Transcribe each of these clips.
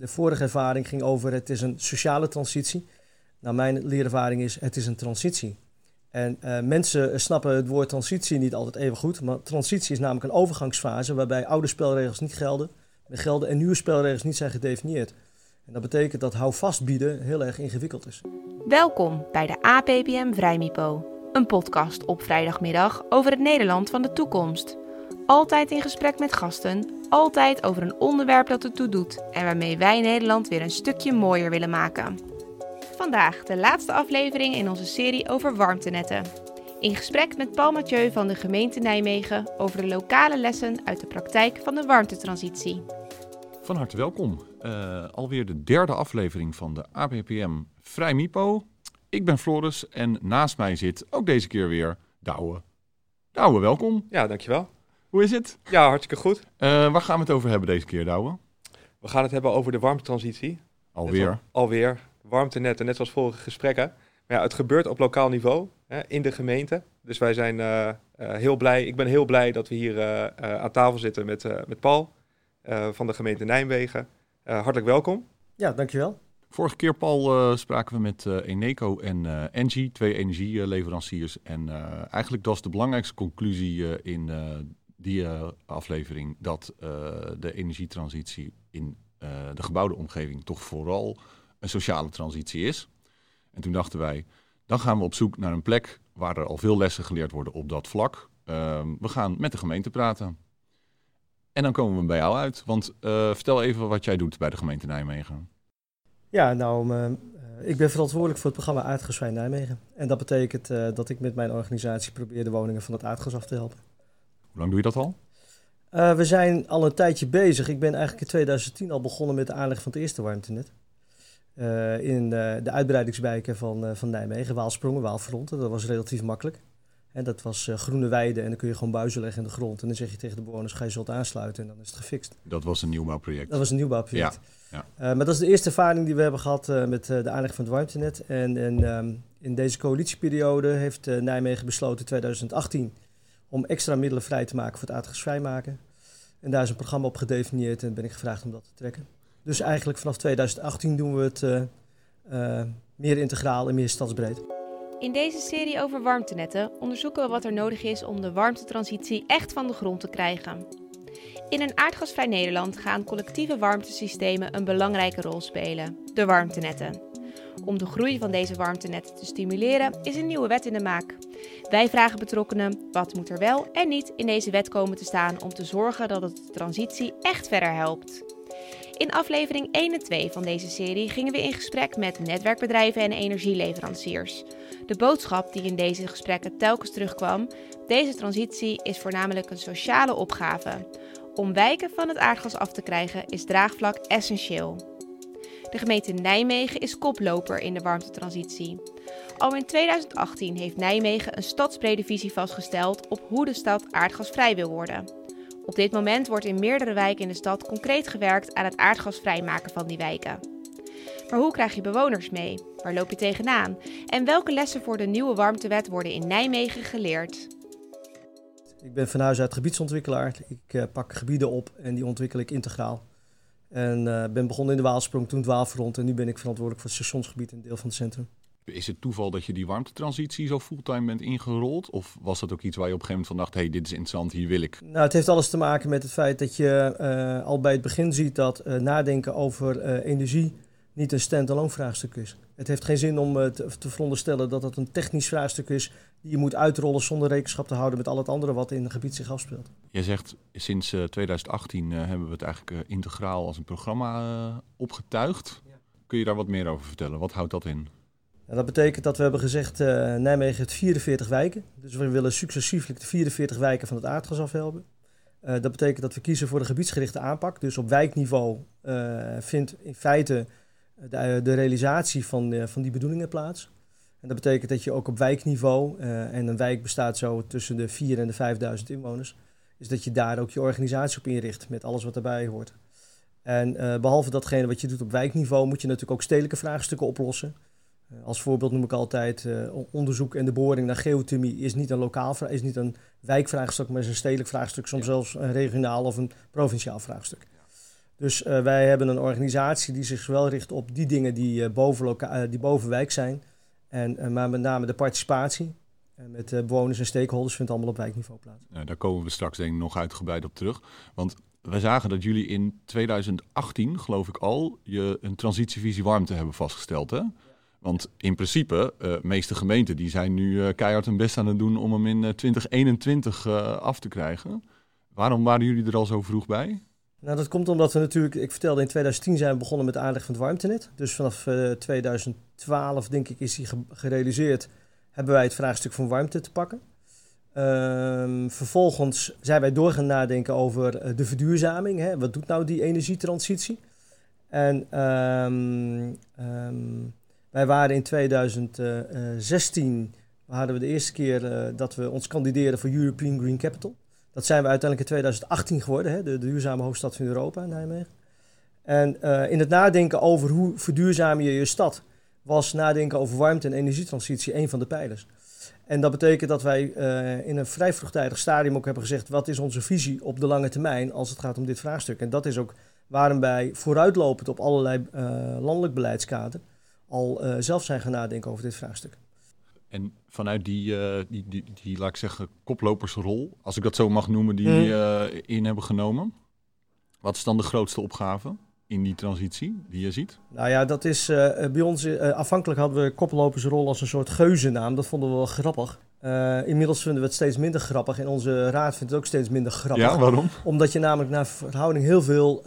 De vorige ervaring ging over het is een sociale transitie. Nou, mijn leerervaring is het is een transitie. En uh, mensen snappen het woord transitie niet altijd even goed. Maar transitie is namelijk een overgangsfase waarbij oude spelregels niet gelden, gelden en nieuwe spelregels niet zijn gedefinieerd. En dat betekent dat houvast bieden heel erg ingewikkeld is. Welkom bij de APPM Vrijmipo, een podcast op vrijdagmiddag over het Nederland van de toekomst. Altijd in gesprek met gasten, altijd over een onderwerp dat ertoe doet en waarmee wij Nederland weer een stukje mooier willen maken. Vandaag de laatste aflevering in onze serie over warmtenetten. In gesprek met Paul Mathieu van de gemeente Nijmegen over de lokale lessen uit de praktijk van de warmtetransitie. Van harte welkom. Uh, alweer de derde aflevering van de ABPM Vrij Mipo. Ik ben Floris en naast mij zit ook deze keer weer Douwe. Douwe, welkom. Ja, dankjewel. Hoe is het? Ja, hartstikke goed. Uh, waar gaan we het over hebben deze keer, Douwe? We gaan het hebben over de warmtetransitie. Alweer? Al, alweer. Warmtenetten, net zoals vorige gesprekken. Maar ja, het gebeurt op lokaal niveau, hè, in de gemeente. Dus wij zijn uh, uh, heel blij. Ik ben heel blij dat we hier aan tafel zitten met, met Paul van de gemeente Nijmegen. hartelijk welkom. Ja, dankjewel. Vorige keer, Paul, uh, spraken we met uh, Eneco en uh, Engie, twee energieleveranciers. En eigenlijk was de belangrijkste conclusie in die aflevering dat de energietransitie in de gebouwde omgeving toch vooral een sociale transitie is. En toen dachten wij, dan gaan we op zoek naar een plek waar er al veel lessen geleerd worden op dat vlak. Ehm, we gaan met de gemeente praten. En dan komen we bij jou uit. Want vertel even wat jij doet bij de gemeente Nijmegen. Ja, nou, ik ben verantwoordelijk voor het programma Aardgasvrij Nijmegen. En dat betekent dat ik met mijn organisatie probeer de woningen van het aardgas af te helpen. Hoe lang doe je dat al? Uh, we zijn al een tijdje bezig. Ik ben eigenlijk in 2010 al begonnen met de aanleg van het eerste warmtenet. in de uitbreidingswijken van, van Nijmegen, Waalsprongen, Waalfronten. Dat was relatief makkelijk. En dat was groene weide en dan kun je gewoon buizen leggen in de grond. En dan zeg je tegen de bewoners, ga je zult aansluiten en dan is het gefixt. Dat was een nieuwbouwproject? Dat was een nieuwbouwproject. Ja, ja. Maar dat is de eerste ervaring die we hebben gehad met de aanleg van het warmtenet. En, en um, in deze coalitieperiode heeft Nijmegen besloten in 2018 om extra middelen vrij te maken voor het aardgas vrijmaken. En daar is een programma op gedefinieerd en ben ik gevraagd om dat te trekken. Dus eigenlijk vanaf 2018 doen we het meer integraal en meer stadsbreed. In deze serie over warmtenetten onderzoeken we wat er nodig is om de warmtetransitie echt van de grond te krijgen. In een aardgasvrij Nederland gaan collectieve warmtesystemen een belangrijke rol spelen, de warmtenetten. Om de groei van deze warmtenetten te stimuleren is een nieuwe wet in de maak. Wij vragen betrokkenen wat moet er wel en niet in deze wet komen te staan om te zorgen dat het de transitie echt verder helpt. In aflevering 1 en 2 van deze serie gingen we in gesprek met netwerkbedrijven en energieleveranciers. De boodschap die in deze gesprekken telkens terugkwam: deze transitie is voornamelijk een sociale opgave. Om wijken van het aardgas af te krijgen is draagvlak essentieel. De gemeente Nijmegen is koploper in de warmtetransitie. Al in 2018 heeft Nijmegen een stadsbrede visie vastgesteld op hoe de stad aardgasvrij wil worden. Op dit moment wordt in meerdere wijken in de stad concreet gewerkt aan het aardgasvrij maken van die wijken. Maar hoe krijg je bewoners mee? Waar loop je tegenaan? En welke lessen voor de nieuwe warmtewet worden in Nijmegen geleerd? Ik ben van huis uit gebiedsontwikkelaar. Ik uh, pak gebieden op en die ontwikkel ik integraal. En uh, ben begonnen in de Waalsprong, toen het Waalfront. En nu ben ik verantwoordelijk voor het stationsgebied een deel van het centrum. Is het toeval dat je die warmtetransitie zo fulltime bent ingerold? Of was dat ook iets waar je op een gegeven moment van dacht, hey, dit is interessant, hier wil ik? Nou, het heeft alles te maken met het feit dat je uh, al bij het begin ziet dat uh, nadenken over energie niet een stand-alone vraagstuk is. Het heeft geen zin om te, te veronderstellen dat het een technisch vraagstuk is die je moet uitrollen zonder rekenschap te houden met al het andere wat in het gebied zich afspeelt. Je zegt sinds 2018 hebben we het eigenlijk integraal als een programma opgetuigd. Ja. Kun je daar wat meer over vertellen? Wat houdt dat in? En dat betekent dat we hebben gezegd, uh, Nijmegen heeft 44 wijken. Dus we willen successieflijk de 44 wijken van het aardgas afhelpen. Uh, dat betekent dat we kiezen voor de gebiedsgerichte aanpak. Dus op wijkniveau uh, vindt in feite de, de realisatie van, van die bedoelingen plaats. En dat betekent dat je ook op wijkniveau, en een wijk bestaat zo tussen de 4 en de 5000 inwoners, is dat je daar ook je organisatie op inricht met alles wat erbij hoort. En behalve datgene wat je doet op wijkniveau, moet je natuurlijk ook stedelijke vraagstukken oplossen. Als voorbeeld noem ik altijd uh, onderzoek en de boring naar geothermie is niet een lokaal is niet een wijkvraagstuk, maar is een stedelijk vraagstuk, soms ja. zelfs een regionaal of een provinciaal vraagstuk. Dus wij hebben een organisatie die zich wel richt op die dingen die, boven, die boven wijk zijn. En, maar met name de participatie. En met bewoners en stakeholders vindt allemaal op wijkniveau plaats. Daar komen we straks denk ik nog uitgebreid op terug. Want wij zagen dat jullie in 2018, geloof ik al, je een transitievisie warmte hebben vastgesteld. Hè? Want in principe, de uh, meeste gemeenten die zijn nu uh, keihard hun best aan het doen om hem in uh, 2021 af te krijgen. Waarom waren jullie er al zo vroeg bij? Nou, dat komt omdat we natuurlijk, ik vertelde in 2010 zijn we begonnen met de aanleg van het warmtenet. Dus vanaf 2012, denk ik, is die gerealiseerd, hebben wij het vraagstuk van warmte te pakken. Ehm, vervolgens zijn wij door gaan nadenken over eh, de verduurzaming. Hè? Wat doet nou die energietransitie? En um, um, wij waren in 2016, hadden we de eerste keer dat we ons kandideerden voor European Green Capital. Dat zijn we uiteindelijk in 2018 geworden, hè? De, duurzame hoofdstad van Europa, Nijmegen. En uh, in het nadenken over hoe verduurzaam je je stad, was nadenken over warmte- en energietransitie een van de pijlers. En dat betekent dat wij uh, in een vrij vroegtijdig stadium ook hebben gezegd: wat is onze visie op de lange termijn als het gaat om dit vraagstuk? En dat is ook waarom wij vooruitlopend op allerlei uh, landelijk beleidskader al zelf zijn gaan nadenken over dit vraagstuk. En vanuit die, die, die, die, laat ik zeggen, koplopersrol, als ik dat zo mag noemen, die mm. in hebben genomen, wat is dan de grootste opgave? in die transitie die je ziet? Nou ja, dat is uh, bij ons. Afhankelijk hadden we koplopersrol als een soort geuzennaam. Dat vonden we wel grappig. Uh, inmiddels vinden we het steeds minder grappig. En onze raad vindt het ook steeds minder grappig. Ja, waarom? Omdat je namelijk naar verhouding heel veel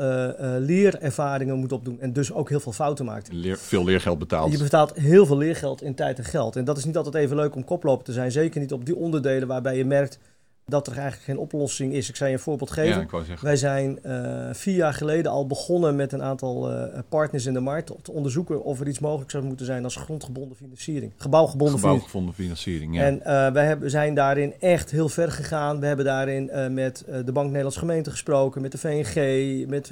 leerervaringen moet opdoen. En dus ook heel veel fouten maakt. Leer, veel leergeld betaalt. Je betaalt heel veel leergeld in tijd en geld. En dat is niet altijd even leuk om koploper te zijn. Zeker niet op die onderdelen waarbij je merkt dat er eigenlijk geen oplossing is. Ik zou je een voorbeeld geven. Ja, Wij zijn uh, vier jaar geleden al begonnen met een aantal uh, partners in de markt te onderzoeken of er iets mogelijk zou moeten zijn als grondgebonden financiering. Gebouwgebonden, Gebouwgebonden financiering. Ja. En uh, wij hebben, zijn daarin echt heel ver gegaan. We hebben daarin met de Bank Nederlands Gemeente gesproken, met de VNG, met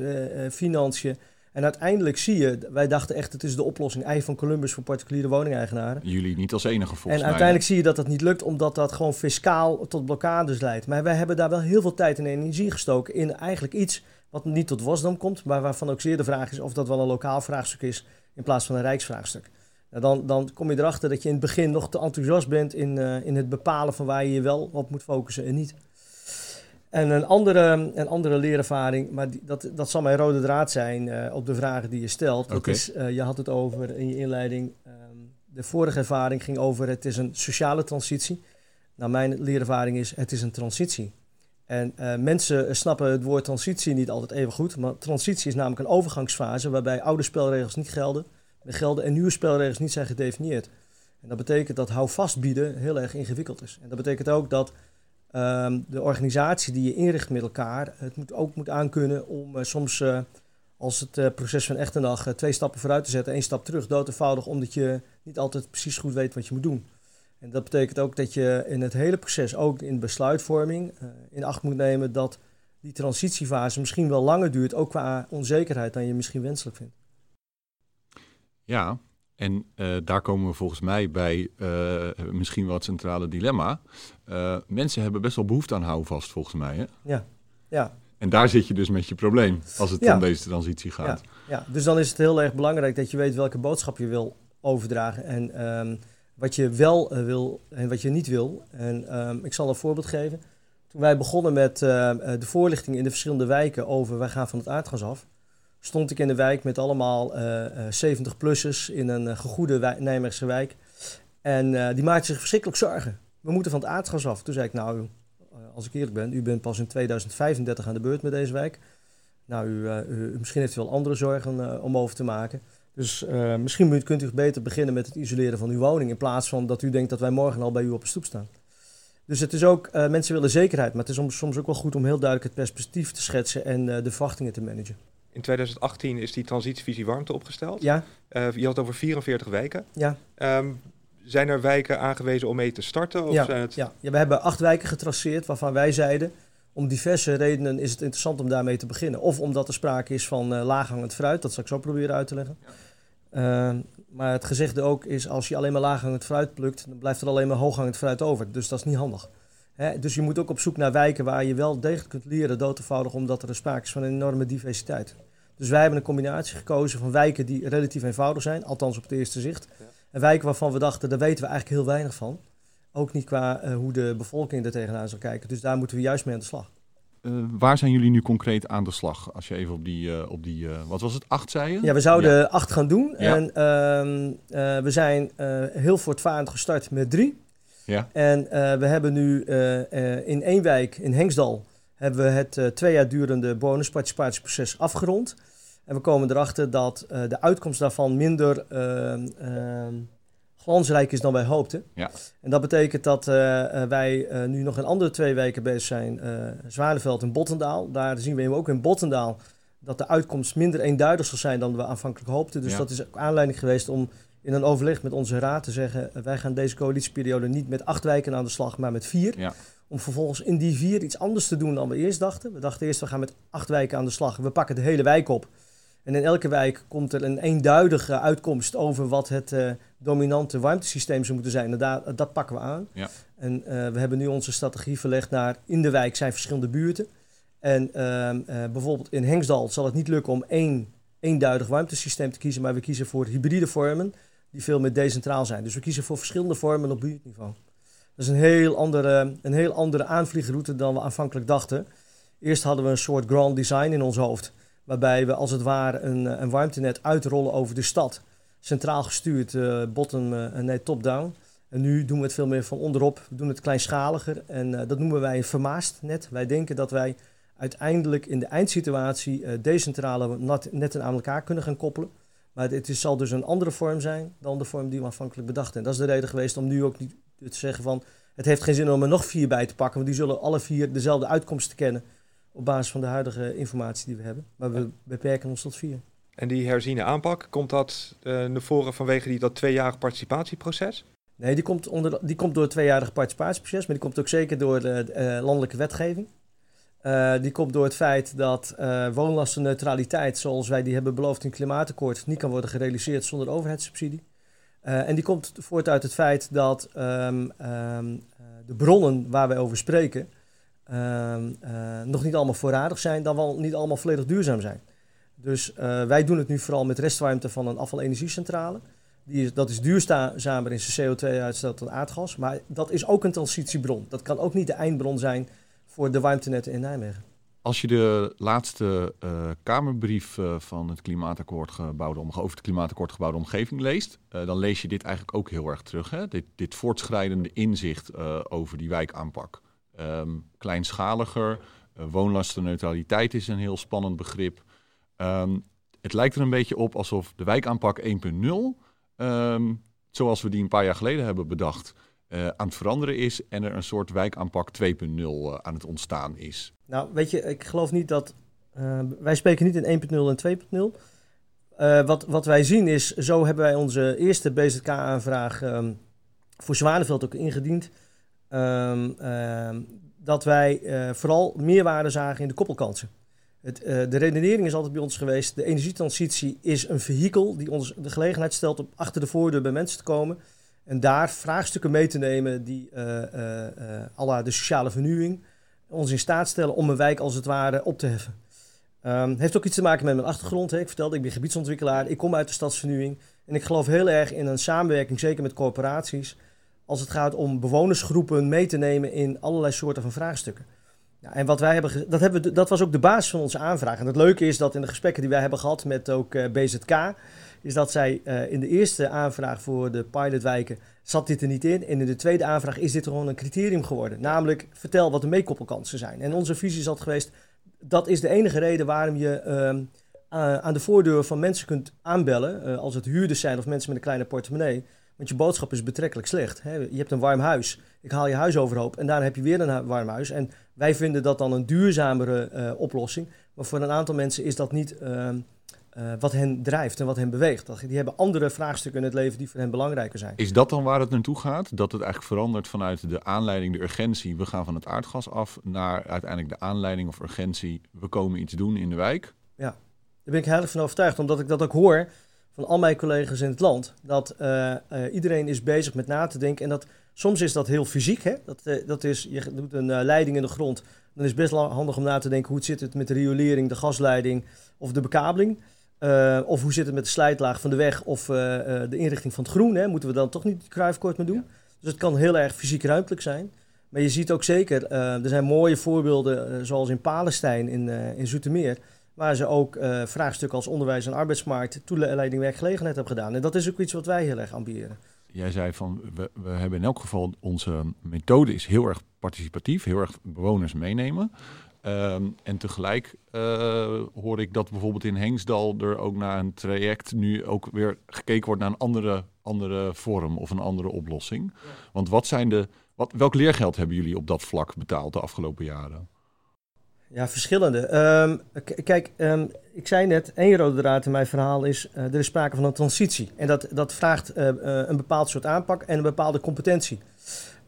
Financiën. En uiteindelijk zie je, wij dachten echt, het is de oplossing ei van Columbus voor particuliere woningeigenaren. Jullie niet als enige volgens En uiteindelijk zie je dat dat niet lukt, omdat dat gewoon fiscaal tot blokkades leidt. Maar wij hebben daar wel heel veel tijd en energie gestoken in eigenlijk iets wat niet tot wasdom komt, maar waarvan ook zeer de vraag is of dat wel een lokaal vraagstuk is in plaats van een rijksvraagstuk. Nou, dan, dan kom je erachter dat je in het begin nog te enthousiast bent in, uh, in het bepalen van waar je je wel op moet focussen en niet. En een andere, een andere leerervaring, maar die, dat, dat zal mijn rode draad zijn uh, op de vragen die je stelt. Dat okay. is, uh, je had het over in je inleiding, um, de vorige ervaring ging over het is een sociale transitie. Nou, mijn leerervaring is het is een transitie. En uh, mensen snappen het woord transitie niet altijd even goed, maar transitie is namelijk een overgangsfase waarbij oude spelregels niet gelden, gelden en nieuwe spelregels niet zijn gedefinieerd. En dat betekent dat houvast bieden heel erg ingewikkeld is. En dat betekent ook dat Um, de organisatie die je inricht met elkaar, het moet ook moet aankunnen om uh, soms, uh, als het uh, proces van echte dag, twee stappen vooruit te zetten, één stap terug, dood eenvoudig, omdat je niet altijd precies goed weet wat je moet doen. En dat betekent ook dat je in het hele proces, ook in besluitvorming, in acht moet nemen dat die transitiefase misschien wel langer duurt, ook qua onzekerheid dan je misschien wenselijk vindt. Ja, en uh, daar komen we volgens mij bij uh, misschien wel het centrale dilemma. Uh, mensen hebben best wel behoefte aan houvast, volgens mij. Hè? Ja, ja. En daar zit je dus met je probleem als het ja. om deze transitie gaat. Ja. ja, dus dan is het heel erg belangrijk dat je weet welke boodschap je wil overdragen. En um, wat je wel wil en wat je niet wil. En um, ik zal een voorbeeld geven. Toen wij begonnen met de voorlichting in de verschillende wijken over wij gaan van het aardgas af stond ik in de wijk met allemaal uh, 70-plussers in een uh, gegoede wijk, Nijmeegse wijk. En die maakten zich verschrikkelijk zorgen. We moeten van het aardgas af. Toen zei ik, nou, als ik eerlijk ben, u bent pas in 2035 aan de beurt met deze wijk. Nou, u, u misschien heeft u wel andere zorgen om over te maken. Dus misschien kunt u beter beginnen met het isoleren van uw woning... in plaats van dat u denkt dat wij morgen al bij u op de stoep staan. Dus het is ook, mensen willen zekerheid, maar het is soms ook wel goed om heel duidelijk het perspectief te schetsen en de verwachtingen te managen. In 2018 is die transitievisie warmte opgesteld. Ja. Uh, je had over 44 wijken. Ja. Um, zijn er wijken aangewezen om mee te starten? Of ja, zijn het... ja. ja, we hebben acht wijken getraceerd waarvan wij zeiden... om diverse redenen is het interessant om daarmee te beginnen. Of omdat er sprake is van uh, laaghangend fruit. Dat zal ik zo proberen uit te leggen. Ja. Uh, maar het gezegde ook is, als je alleen maar laaghangend fruit plukt... dan blijft er alleen maar hooghangend fruit over. Dus dat is niet handig. Hè? Dus je moet ook op zoek naar wijken waar je wel degelijk kunt leren dood eenvoudig... omdat er sprake is van een enorme diversiteit. Dus wij hebben een combinatie gekozen van wijken die relatief eenvoudig zijn, althans op het eerste zicht. En wijken waarvan we dachten, daar weten we eigenlijk heel weinig van. Ook niet qua eh, hoe de bevolking er tegenaan zal kijken. Dus daar moeten we juist mee aan de slag. Uh, waar zijn jullie nu concreet aan de slag? Als je even op die, uh, op die uh, wat was het, acht zei je? Ja, we zouden ja. acht gaan doen. Ja. En ehm, we zijn heel voortvarend gestart met drie. Ja. En we hebben nu in één wijk, in Hengsdal, hebben we het twee jaar durende bonusparticipatieproces afgerond. En we komen erachter dat de uitkomst daarvan minder ehm, glansrijk is dan wij hoopten. Ja. En dat betekent dat wij nu nog in andere twee weken bezig zijn. Zwaneveld en Bottendaal. Daar zien we ook in Bottendaal dat de uitkomst minder eenduidig zal zijn dan we aanvankelijk hoopten. Dus Ja. dat is ook aanleiding geweest om in een overleg met onze raad te zeggen... wij gaan deze coalitieperiode niet met acht wijken aan de slag, maar met vier. Ja. Om vervolgens in die vier iets anders te doen dan we eerst dachten. We dachten eerst, we gaan met acht wijken aan de slag. We pakken de hele wijk op. En in elke wijk komt er een eenduidige uitkomst over wat het eh, dominante warmtesysteem zou moeten zijn. En daar, dat pakken we aan. Ja. En eh, we hebben nu onze strategie verlegd naar in de wijk zijn verschillende buurten. En ehm, eh, bijvoorbeeld in Hengsdal zal het niet lukken om één eenduidig warmtesysteem te kiezen, maar we kiezen voor hybride vormen die veel meer decentraal zijn. Dus we kiezen voor verschillende vormen op buurtniveau. Dat is een heel andere, een heel andere aanvliegroute dan we aanvankelijk dachten. Eerst hadden we een soort grand design in ons hoofd. Waarbij we als het ware een, een warmtenet uitrollen over de stad. Centraal gestuurd, uh, bottom, uh, nee, top-down. En nu doen we het veel meer van onderop. We doen het kleinschaliger. En dat noemen wij een vermaast net. Wij denken dat wij uiteindelijk in de eindsituatie decentrale netten aan elkaar kunnen gaan koppelen. Maar het is, zal dus een andere vorm zijn dan de vorm die we aanvankelijk bedachten. En dat is de reden geweest om nu ook niet te zeggen van... het heeft geen zin om er nog vier bij te pakken. Want die zullen alle vier dezelfde uitkomsten kennen op basis van de huidige informatie die we hebben. Maar we beperken ons tot vier. En die herziene aanpak, komt dat uh, naar voren vanwege die, dat tweejarig participatieproces? Nee, die komt, onder, die komt door het tweejarig participatieproces, maar die komt ook zeker door de uh, landelijke wetgeving. Uh, die komt door het feit dat woonlastenneutraliteit, zoals wij die hebben beloofd in het klimaatakkoord, niet kan worden gerealiseerd zonder overheidssubsidie. en die komt voort uit het feit dat um, um, de bronnen waar wij over spreken, uh, uh, nog niet allemaal voorradig zijn, dan wel niet allemaal volledig duurzaam zijn. Dus uh, wij doen het nu vooral met restwarmte van een afvalenergiecentrale. Die dat is duurzamer in zijn CO2-uitstoot dan aardgas. Maar dat is ook een transitiebron. Dat kan ook niet de eindbron zijn voor de warmtenetten in Nijmegen. Als je de laatste uh, Kamerbrief uh, van het klimaatakkoord gebouwde over het klimaatakkoord gebouwde omgeving leest, uh, dan lees je dit eigenlijk ook heel erg terug. Hè? Dit, dit voortschrijdende inzicht over die wijkaanpak. Um, kleinschaliger, woonlastenneutraliteit is een heel spannend begrip. Um, het lijkt er een beetje op alsof de wijkaanpak 1.0, um, zoals we die een paar jaar geleden hebben bedacht, uh, aan het veranderen is en er een soort wijkaanpak 2.0 uh, aan het ontstaan is. Nou, weet je, ik geloof niet dat. Uh, wij spreken niet in 1.0 en 2.0. Uh, wat, wat wij zien is, zo hebben wij onze eerste BZK-aanvraag um, voor Zwanenveld ook ingediend. Um, dat wij vooral meerwaarde zagen in de koppelkansen. Het, de redenering is altijd bij ons geweest: de energietransitie is een vehikel die ons de gelegenheid stelt om achter de voordeur bij mensen te komen. En daar vraagstukken mee te nemen die alla de sociale vernieuwing ons in staat stellen om een wijk als het ware op te heffen. Um, heeft ook iets te maken met mijn achtergrond. Hè. Ik vertelde, ik ben gebiedsontwikkelaar, ik kom uit de stadsvernieuwing. En ik geloof heel erg in een samenwerking, zeker met corporaties, als het gaat om bewonersgroepen mee te nemen in allerlei soorten van vraagstukken. En wat wij hebben, dat, hebben dat was ook de basis van onze aanvraag. En het leuke is dat in de gesprekken die wij hebben gehad met ook BZK, is dat zij uh, in de eerste aanvraag voor de pilotwijken zat dit er niet in. En in de tweede aanvraag is dit gewoon een criterium geworden. Namelijk, vertel wat de meekoppelkansen zijn. En onze visie is altijd geweest, dat is de enige reden waarom je uh, uh, aan de voordeur van mensen kunt aanbellen, uh, als het huurders zijn of mensen met een kleine portemonnee. Want je boodschap is betrekkelijk slecht. Hè? Je hebt een warm huis. Ik haal je huis overhoop en daarna heb je weer een warm huis. En wij vinden dat dan een duurzamere oplossing. Maar voor een aantal mensen is dat niet uh, uh, wat hen drijft en wat hen beweegt. Die hebben andere vraagstukken in het leven die voor hen belangrijker zijn. Is dat dan waar het naartoe gaat? Dat het eigenlijk verandert vanuit de aanleiding, de urgentie, we gaan van het aardgas af, naar uiteindelijk de aanleiding of urgentie, we komen iets doen in de wijk? Ja, daar ben ik heilig van overtuigd, omdat ik dat ook hoor van al mijn collega's in het land. Dat uh, uh, iedereen is bezig met na te denken. En dat soms is dat heel fysiek. Hè? Dat, uh, dat is, je doet een leiding in de grond. dan is het best handig om na te denken hoe het zit het met de riolering, de gasleiding of de bekabeling. Uh, of hoe zit het met de slijtlaag van de weg of uh, uh, de inrichting van het groen? Hè? Moeten we dan toch niet kruifkort meer doen? Ja. Dus het kan heel erg fysiek ruimtelijk zijn. Maar je ziet ook zeker, er zijn mooie voorbeelden zoals in Palestijn, in, in Zoetermeer. Waar ze ook vraagstukken als onderwijs en arbeidsmarkt, toeleiding werkgelegenheid hebben gedaan. En dat is ook iets wat wij heel erg ambiëren. Jij zei van, we, we hebben in elk geval, onze methode is heel erg participatief, heel erg bewoners meenemen. Um, en tegelijk uh, hoor ik dat bijvoorbeeld in Hengsdal er ook naar een traject nu ook weer gekeken wordt naar een andere, andere vorm of een andere oplossing. Ja. Want wat zijn de, wat, welk leergeld hebben jullie op dat vlak betaald de afgelopen jaren? Ja, verschillende. Um, kijk, um, ik zei net, één rode draad in mijn verhaal is, uh, er is sprake van een transitie. En dat, dat vraagt uh, uh, een bepaald soort aanpak en een bepaalde competentie.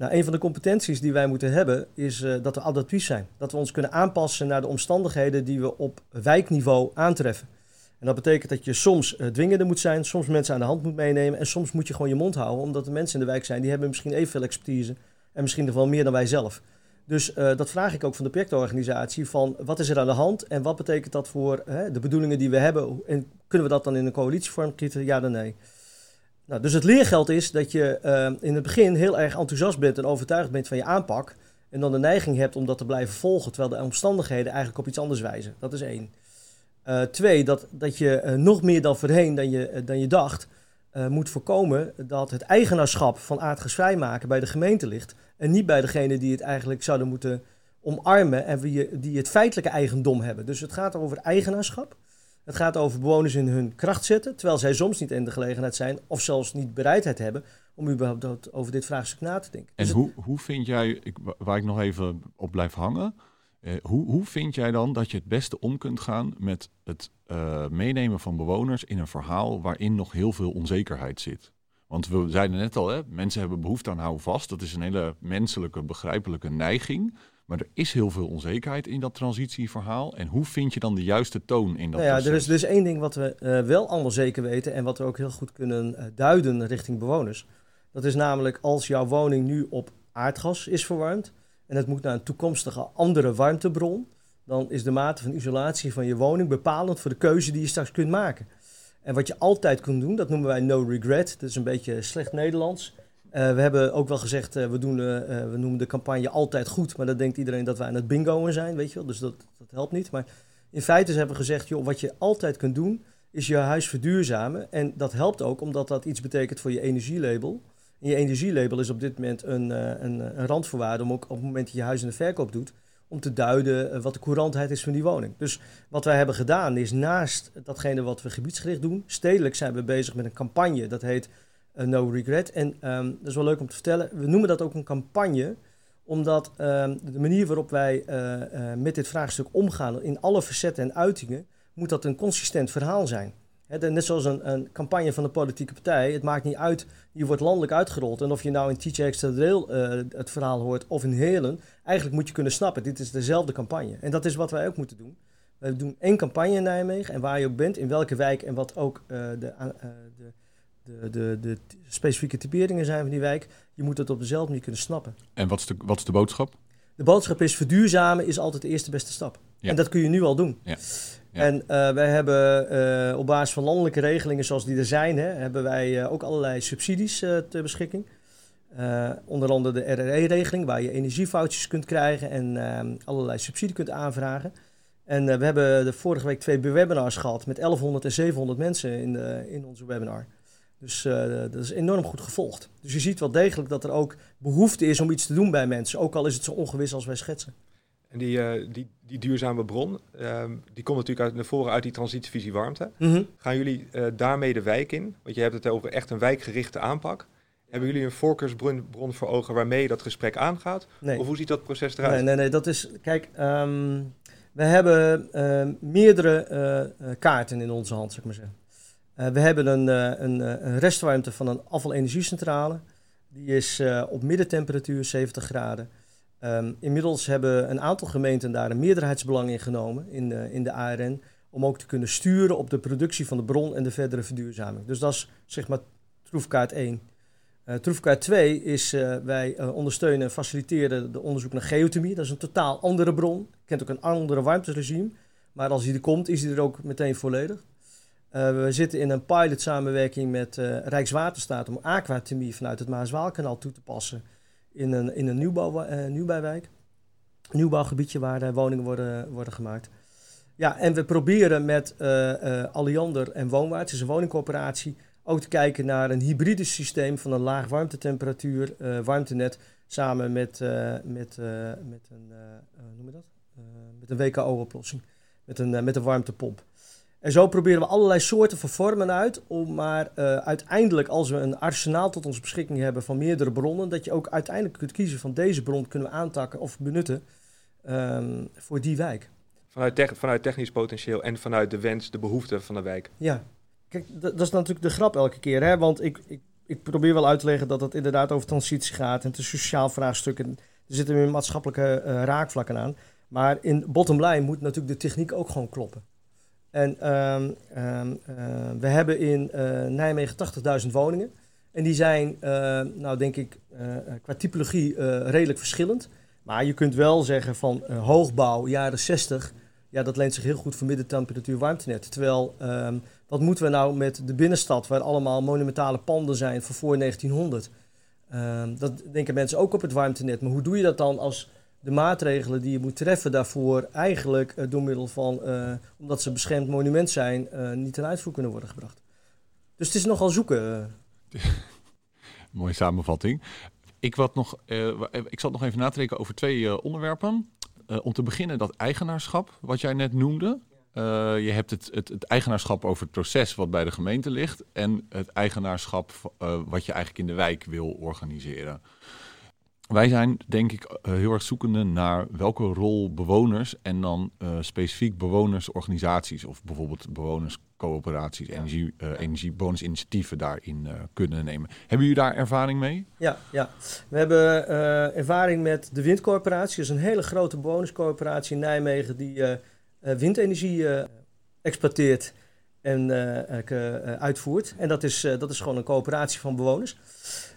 Nou, een van de competenties die wij moeten hebben is uh, dat we adaptief zijn. Dat we ons kunnen aanpassen naar de omstandigheden die we op wijkniveau aantreffen. En dat betekent dat je soms uh, dwingender moet zijn, soms mensen aan de hand moet meenemen en soms moet je gewoon je mond houden, omdat de mensen in de wijk zijn die hebben misschien evenveel expertise en misschien nog wel meer dan wij zelf. Dus uh, dat vraag ik ook van de projectorganisatie van wat is er aan de hand en wat betekent dat voor de bedoelingen die we hebben en kunnen we dat dan in een coalitievorm kiezen, ja dan nee. Nou, dus het leergeld is dat je uh, in het begin heel erg enthousiast bent en overtuigd bent van je aanpak. En dan de neiging hebt om dat te blijven volgen, terwijl de omstandigheden eigenlijk op iets anders wijzen. Dat is één. Uh, twee, dat, dat je uh, nog meer dan voorheen dan je, dan je dacht, moet voorkomen dat het eigenaarschap van aardgasvrij maken bij de gemeente ligt. En niet bij degene die het eigenlijk zouden moeten omarmen en die, die het feitelijke eigendom hebben. Dus het gaat over eigenaarschap. Het gaat over bewoners in hun kracht zetten, terwijl zij soms niet in de gelegenheid zijn of zelfs niet bereidheid hebben om überhaupt over dit vraagstuk na te denken. En dus hoe, hoe vind jij, ik, waar ik nog even op blijf hangen, eh, hoe, hoe vind jij dan dat je het beste om kunt gaan met het uh, meenemen van bewoners in een verhaal waarin nog heel veel onzekerheid zit? Want we zeiden net al, hè, mensen hebben behoefte aan houvast. Dat is een hele menselijke, begrijpelijke neiging. Maar er is heel veel onzekerheid in dat transitieverhaal. En hoe vind je dan de juiste toon in dat nou ja, proces? Er is dus één ding wat we uh, wel allemaal zeker weten en wat we ook heel goed kunnen uh, duiden richting bewoners. Dat is namelijk als jouw woning nu op aardgas is verwarmd en het moet naar een toekomstige andere warmtebron, dan is de mate van isolatie van je woning bepalend voor de keuze die je straks kunt maken. En wat je altijd kunt doen, dat noemen wij no regret. Dat is een beetje slecht Nederlands. Uh, we hebben ook wel gezegd, uh, we, doen, uh, we noemen de campagne altijd goed, maar dan denkt iedereen dat wij aan het bingoen zijn, weet je wel. Dus dat, dat helpt niet. Maar in feite hebben we gezegd, joh, wat je altijd kunt doen, is je huis verduurzamen. En dat helpt ook omdat dat iets betekent voor je energielabel. En je energielabel is op dit moment een, een, een randvoorwaarde om ook op het moment dat je huis in de verkoop doet, om te duiden wat de courantheid is van die woning. Dus wat wij hebben gedaan is naast datgene wat we gebiedsgericht doen, stedelijk zijn we bezig met een campagne, dat heet No Regret. En um, dat is wel leuk om te vertellen. We noemen dat ook een campagne, omdat um, de manier waarop wij uh, uh, met dit vraagstuk omgaan, in alle facetten en uitingen, moet dat een consistent verhaal zijn. Net zoals een, een, campagne van een politieke partij. Het maakt niet uit, die wordt landelijk uitgerold. En of je nou in TJ Extra Rail het verhaal hoort of in Helen, eigenlijk moet je kunnen snappen, dit is dezelfde campagne. En dat is wat wij ook moeten doen. We doen één campagne in Nijmegen en waar je ook bent, in welke wijk en wat ook de, de de, de, de specifieke typeringen zijn van die wijk. Je moet het op dezelfde manier kunnen snappen. En wat is de, wat is de boodschap? De boodschap is verduurzamen is altijd de eerste beste stap. Ja. En dat kun je nu al doen. Ja. Ja. En uh, wij hebben uh, op basis van landelijke regelingen zoals die er zijn, hè, hebben wij uh, ook allerlei subsidies ter beschikking. onder andere de RRE-regeling, waar je energiefoutjes kunt krijgen en allerlei subsidie kunt aanvragen. En we hebben de vorige week twee webinars gehad met 1100 en 700 mensen in, de, in onze webinar. Dus uh, dat is enorm goed gevolgd. Dus je ziet wel degelijk dat er ook behoefte is om iets te doen bij mensen, ook al is het zo ongewis als wij schetsen. En die, uh, die, die duurzame bron, uh, die komt natuurlijk uit, naar voren uit die transitievisie warmte. Mm -hmm. Gaan jullie uh, daarmee de wijk in? Want je hebt het over echt een wijkgerichte aanpak. Hebben jullie een voorkeursbron bron voor ogen waarmee dat gesprek aangaat? Nee. Of hoe ziet dat proces eruit? Nee, nee, nee. Dat is, kijk, um, we hebben ehm, meerdere kaarten in onze hand, zeg maar zeggen. Uh, we hebben een, uh, een, een, restwarmte van een afvalenergiecentrale. Die is op middentemperatuur 70 graden. Um, inmiddels hebben een aantal gemeenten daar een meerderheidsbelang in genomen in, in de ARN. Om ook te kunnen sturen op de productie van de bron en de verdere verduurzaming. Dus dat is zeg maar troefkaart 1. Uh, Troefkaart 2 is, wij ondersteunen en faciliteren de onderzoek naar geothermie. Dat is een totaal andere bron. Kent ook een andere warmteregime. Maar als die er komt, is die er ook meteen volledig. We zitten in een pilot samenwerking met Rijkswaterstaat om aquathermie vanuit het Maaswaalkanaal toe te passen in een, in een nieuwbouw, nieuwbouwwijk. Een nieuwbouwgebiedje waar woningen worden, worden gemaakt. Ja, en we proberen met Alliander en Woonwaarts, is een woningcorporatie ook te kijken naar een hybride systeem van een laag warmtetemperatuur uh, warmtenet samen met, met, met een, noem je dat? met een WKO-oplossing, met een, met een warmtepomp. En zo proberen we allerlei soorten van vormen uit, om maar uiteindelijk, als we een arsenaal tot onze beschikking hebben van meerdere bronnen, dat je ook uiteindelijk kunt kiezen van deze bron kunnen we aantakken of benutten um, voor die wijk. Vanuit, vanuit technisch potentieel en vanuit de wens, de behoefte van de wijk. Ja, Kijk, dat is natuurlijk de grap elke keer. Hè? Want ik, ik, ik probeer wel uit te leggen dat het inderdaad over transitie gaat. En het is sociaal vraagstuk. En er zitten weer maatschappelijke uh, raakvlakken aan. Maar in bottom line moet natuurlijk de techniek ook gewoon kloppen. En um, um, uh, we hebben in uh, Nijmegen 80.000 woningen. En die zijn, nou denk ik, qua typologie redelijk verschillend. Maar je kunt wel zeggen van hoogbouw, jaren 60 ja, dat leent zich heel goed voor middentemperatuur warmtenet. Terwijl, wat moeten we nou met de binnenstad, waar allemaal monumentale panden zijn van voor 1900? Um, ehm, dat denken mensen ook op het warmtenet. Maar hoe doe je dat dan als de maatregelen die je moet treffen daarvoor eigenlijk door middel van, uh, omdat ze beschermd monument zijn, uh, niet ten uitvoer kunnen worden gebracht? Dus het is nogal zoeken. Mooie samenvatting. Ik, wat nog, ik zat nog even na te denken over twee onderwerpen. Om te beginnen dat eigenaarschap, wat jij net noemde. Uh, je hebt het, het, het, eigenaarschap over het proces wat bij de gemeente ligt. En het eigenaarschap uh, wat je eigenlijk in de wijk wil organiseren. Wij zijn denk ik uh, heel erg zoekende naar welke rol bewoners en dan uh, specifiek bewonersorganisaties of bijvoorbeeld bewonerscoöperaties, ja. energie, uh, energiebonusinitiatieven daarin kunnen nemen. Hebben jullie daar ervaring mee? Ja, ja. we hebben ervaring met de Windcorporatie. Dat is een hele grote bewonerscoöperatie in Nijmegen die windenergie exploiteert en uitvoert. En dat is, dat is gewoon een coöperatie van bewoners.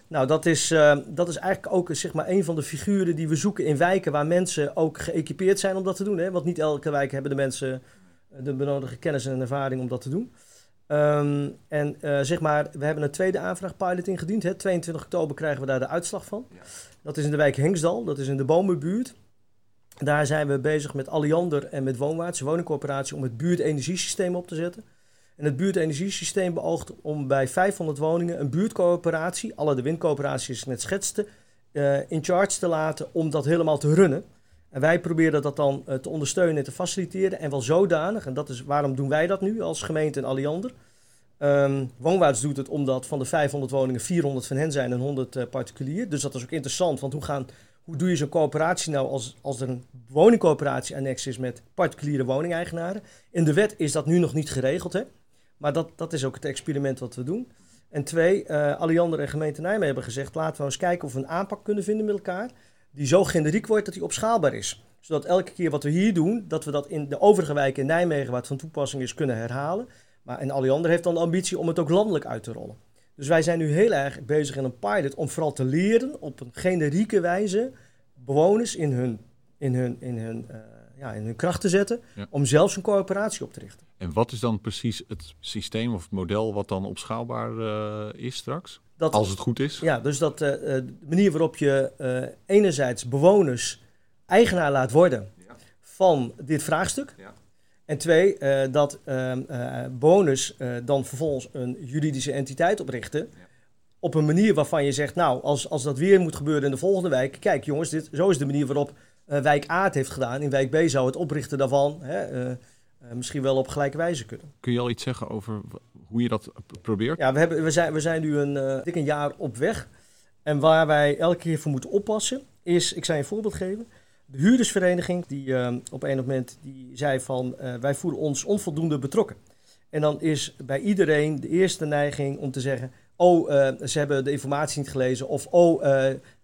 Nou, dat is, uh, dat is eigenlijk ook zeg maar, een van de figuren die we zoeken in wijken waar mensen ook geëquipeerd zijn om dat te doen. Hè? Want niet elke wijk hebben de mensen eh, de benodigde kennis en ervaring om dat te doen. Um, en uh, zeg maar, we hebben een tweede aanvraagpilot ingediend. Hè? 22 oktober krijgen we daar de uitslag van. Ja. Dat is in de wijk Hengsdal, dat is in de Bomenbuurt. Daar zijn we bezig met Alliander en met Woonwaarts, woningcorporatie, om het buurtenergiesysteem op te zetten. En het buurtenergiesysteem beoogt om bij 500 woningen een buurtcoöperatie, alle de windcoöperaties net schetste, uh, in charge te laten om dat helemaal te runnen. En wij proberen dat dan uh, te ondersteunen en te faciliteren. En wel zodanig, en dat is waarom doen wij dat nu als gemeente en Alliander. Um, Woonwaarts doet het omdat van de 500 woningen 400 van hen zijn en 100 uh, particulier. Dus dat is ook interessant, want hoe, gaan, hoe doe je zo'n coöperatie nou als, als er een woningcoöperatie annex is met particuliere woningeigenaren? In de wet is dat nu nog niet geregeld. Hè? Maar dat, dat is ook het experiment wat we doen. En twee, uh, Alliander en gemeente Nijmegen hebben gezegd... laten we eens kijken of we een aanpak kunnen vinden met elkaar... die zo generiek wordt dat die opschaalbaar is. Zodat elke keer wat we hier doen... dat we dat in de overige wijken in Nijmegen... waar het van toepassing is, kunnen herhalen. Maar en Alliander heeft dan de ambitie om het ook landelijk uit te rollen. Dus wij zijn nu heel erg bezig in een pilot... om vooral te leren op een generieke wijze... bewoners in hun, in hun, in hun, uh, ja, in hun kracht te zetten... Ja. om zelfs een coöperatie op te richten. En wat is dan precies het systeem of het model wat dan opschaalbaar uh, is straks? Dat, als het goed is? Ja, dus dat uh, de manier waarop je uh, enerzijds bewoners eigenaar laat worden ja. van dit vraagstuk. Ja. En twee, dat bewoners dan vervolgens een juridische entiteit oprichten. Op een manier waarvan je zegt, nou, als, als dat weer moet gebeuren in de volgende wijk. Kijk jongens, dit, zo is de manier waarop wijk A het heeft gedaan. In wijk B zou het oprichten daarvan... Hè, uh, misschien wel op gelijke wijze kunnen. Kun je al iets zeggen over hoe je dat probeert? Ja, we, hebben, we, zijn, we zijn nu een dik een jaar op weg. En waar wij elke keer voor moeten oppassen, is, ik je een voorbeeld geven. De huurdersvereniging, die uh, op een moment die zei van wij voelen ons onvoldoende betrokken. En dan is bij iedereen de eerste neiging om te zeggen: Oh, ze hebben de informatie niet gelezen. Of oh,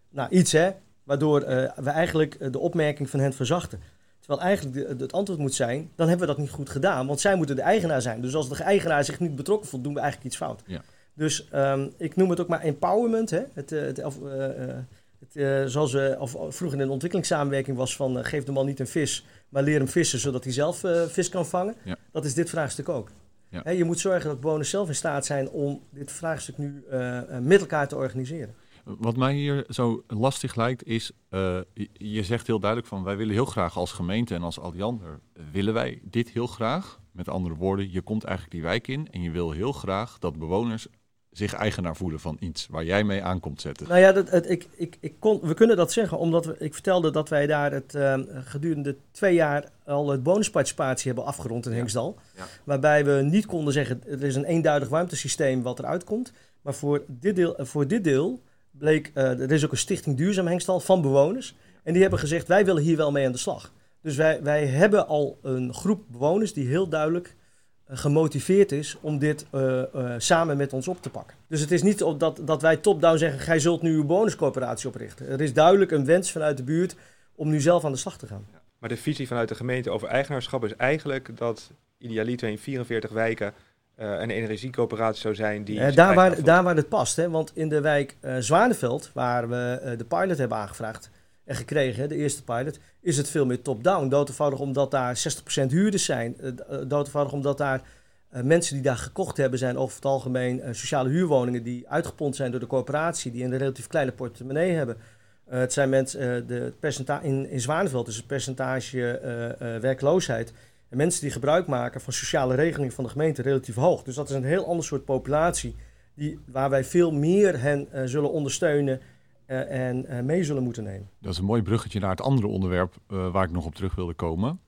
nou iets hè. Waardoor we eigenlijk de opmerking van hen verzachten. Terwijl eigenlijk het antwoord moet zijn, dan hebben we dat niet goed gedaan. Want zij moeten de eigenaar zijn. Dus als de eigenaar zich niet betrokken voelt, doen we eigenlijk iets fout. Ja. Dus ehm, ik noem het ook maar empowerment. Hè? Het, eh, het, of, eh, eh, het, eh, zoals we of, vroeger in de ontwikkelingssamenwerking was van eh, geef de man niet een vis, maar leer hem vissen zodat hij zelf eh, vis kan vangen. Ja. Dat is dit vraagstuk ook. Ja. Hè, je moet zorgen dat bewoners zelf in staat zijn om dit vraagstuk nu eh, eh, met elkaar te organiseren. Wat mij hier zo lastig lijkt is, eh, je- zegt heel duidelijk van wij willen heel graag als gemeente en als Alliander, eh, willen wij dit heel graag. Met andere woorden, je komt eigenlijk die wijk in en je wil heel graag dat bewoners zich eigenaar voelen van iets waar jij mee aankomt zetten. Nou ja, dat, het, ik, ik, ik kon, we kunnen dat zeggen omdat we, ik vertelde dat wij daar het, eh, gedurende twee jaar al het bonusparticipatie hebben afgerond in. Hengsdal. Ja. Waarbij we niet konden zeggen, er is een eenduidig warmtesysteem wat eruit komt. Maar voor dit deel, voor dit deel bleek, eh, er is ook een stichting Duurzaam Hengstal van bewoners. En die hebben gezegd, wij willen hier wel mee aan de slag. Dus wij, wij hebben al een groep bewoners die heel duidelijk eh, gemotiveerd is om dit eh, samen met ons op te pakken. Dus het is niet op dat, dat wij top-down zeggen, gij zult nu uw bonuscorporatie oprichten. Er is duidelijk een wens vanuit de buurt om nu zelf aan de slag te gaan. Maar de visie vanuit de gemeente over eigenaarschap is eigenlijk dat idealiter in 44 wijken een energiecoöperatie zou zijn die... Eh, daar, waar, daar waar het past. Hè? Want in de wijk eh Zwaneveld, waar we eh, de pilot hebben aangevraagd en gekregen, de eerste pilot, is het veel meer top-down. Dood eenvoudig omdat daar 60% huurders zijn. Eh, eh, dood eenvoudig omdat daar eh, mensen die daar gekocht hebben, zijn over het algemeen eh, sociale huurwoningen die uitgepond zijn door de corporatie, die een relatief kleine portemonnee hebben. Eh, het zijn mensen, eh, de het percenta- in, in Zwaneveld is het percentage eh, eh, werkloosheid en mensen die gebruik maken van sociale regelingen van de gemeente relatief hoog. Dus dat is een heel ander soort populatie die, waar wij veel meer hen eh, zullen ondersteunen eh, en eh, mee zullen moeten nemen. Dat is een mooi bruggetje naar het andere onderwerp waar ik nog op terug wilde komen.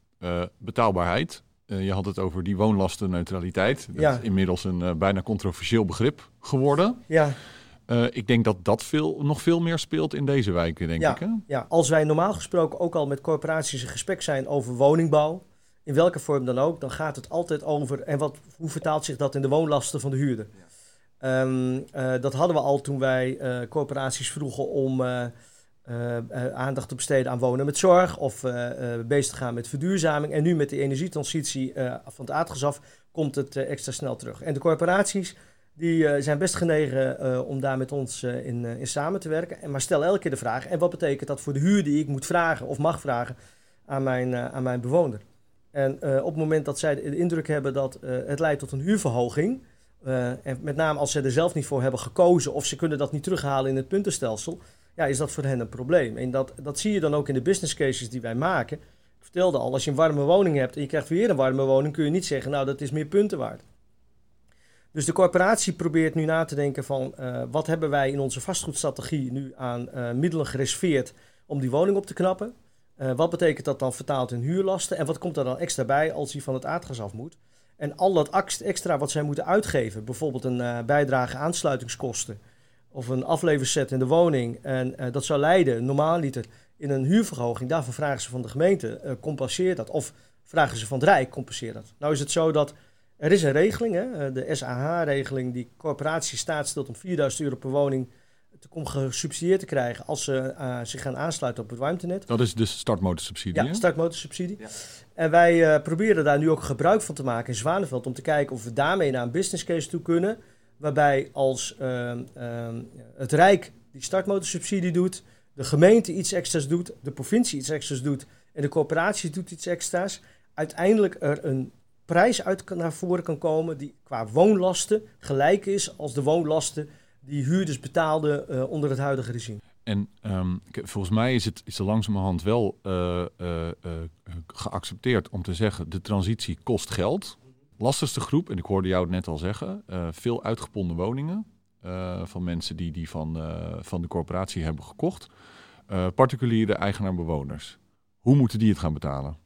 Betaalbaarheid. Je had het over die woonlastenneutraliteit. Dat Ja. is inmiddels een bijna controversieel begrip geworden. Ja, ik denk dat dat veel, nog veel meer speelt in deze wijken, denk Ja. ik. Hè? ja, als wij normaal gesproken ook al met corporaties in gesprek zijn over woningbouw, in welke vorm dan ook, dan gaat het altijd over en wat, hoe vertaalt zich dat in de woonlasten van de huurder. Ehm, eh, dat hadden we al toen wij eh, corporaties vroegen om eh, aandacht te besteden aan wonen met zorg of bezig te gaan met verduurzaming. En nu met de energietransitie van het aardgas af komt het extra snel terug. En de corporaties die zijn best genegen om daar met ons in, in samen te werken. En, maar stel elke keer de vraag, en wat betekent dat voor de huur die ik moet vragen of mag vragen aan mijn, aan mijn bewoner? En eh, op het moment dat zij de indruk hebben dat eh, het leidt tot een huurverhoging, eh, en met name als ze er zelf niet voor hebben gekozen of ze kunnen dat niet terughalen in het puntenstelsel, ja, is dat voor hen een probleem. En dat, dat zie je dan ook in de business cases die wij maken. Ik vertelde al, als je een warme woning hebt en je krijgt weer een warme woning, kun je niet zeggen, nou dat is meer punten waard. Dus de corporatie probeert nu na te denken van wat hebben wij in onze vastgoedstrategie nu aan middelen gereserveerd om die woning op te knappen. Eh, wat betekent dat dan vertaald in huurlasten en wat komt er dan extra bij als die van het aardgas af moet. En al dat extra wat zij moeten uitgeven, bijvoorbeeld een eh, bijdrage aansluitingskosten of een afleverset in de woning. En eh, dat zou leiden, normaal liter, in een huurverhoging. Daarvan vragen ze van de gemeente, compenseer dat. Of vragen ze van het Rijk, compenseer dat. Nou is het zo dat er is een regeling, hè, de SAH-regeling, die corporatie staat stelt om 4000 euro per woning om gesubsidieerd te krijgen als ze eh, zich gaan aansluiten op het warmtenet. Dat is dus startmotorsubsidie. Ja, startmotorsubsidie. Ja. En wij eh, proberen daar nu ook gebruik van te maken in Zwanenveld om te kijken of we daarmee naar een business case toe kunnen. Waarbij als ehm, ehm, het Rijk die startmotorsubsidie doet, de gemeente iets extra's doet, de provincie iets extra's doet en de corporatie doet iets extra's, uiteindelijk er een prijs uit kan- naar voren kan komen die qua woonlasten gelijk is als de woonlasten die huurders betaalden eh, onder het huidige regime. En ehm, volgens mij is het is er langzamerhand wel eh, eh, geaccepteerd om te zeggen: de transitie kost geld. Lastigste groep, en ik hoorde jou het net al zeggen, veel uitgeponden woningen van mensen die die van, van de corporatie hebben gekocht. Particuliere eigenaar-bewoners. Hoe moeten die het gaan betalen?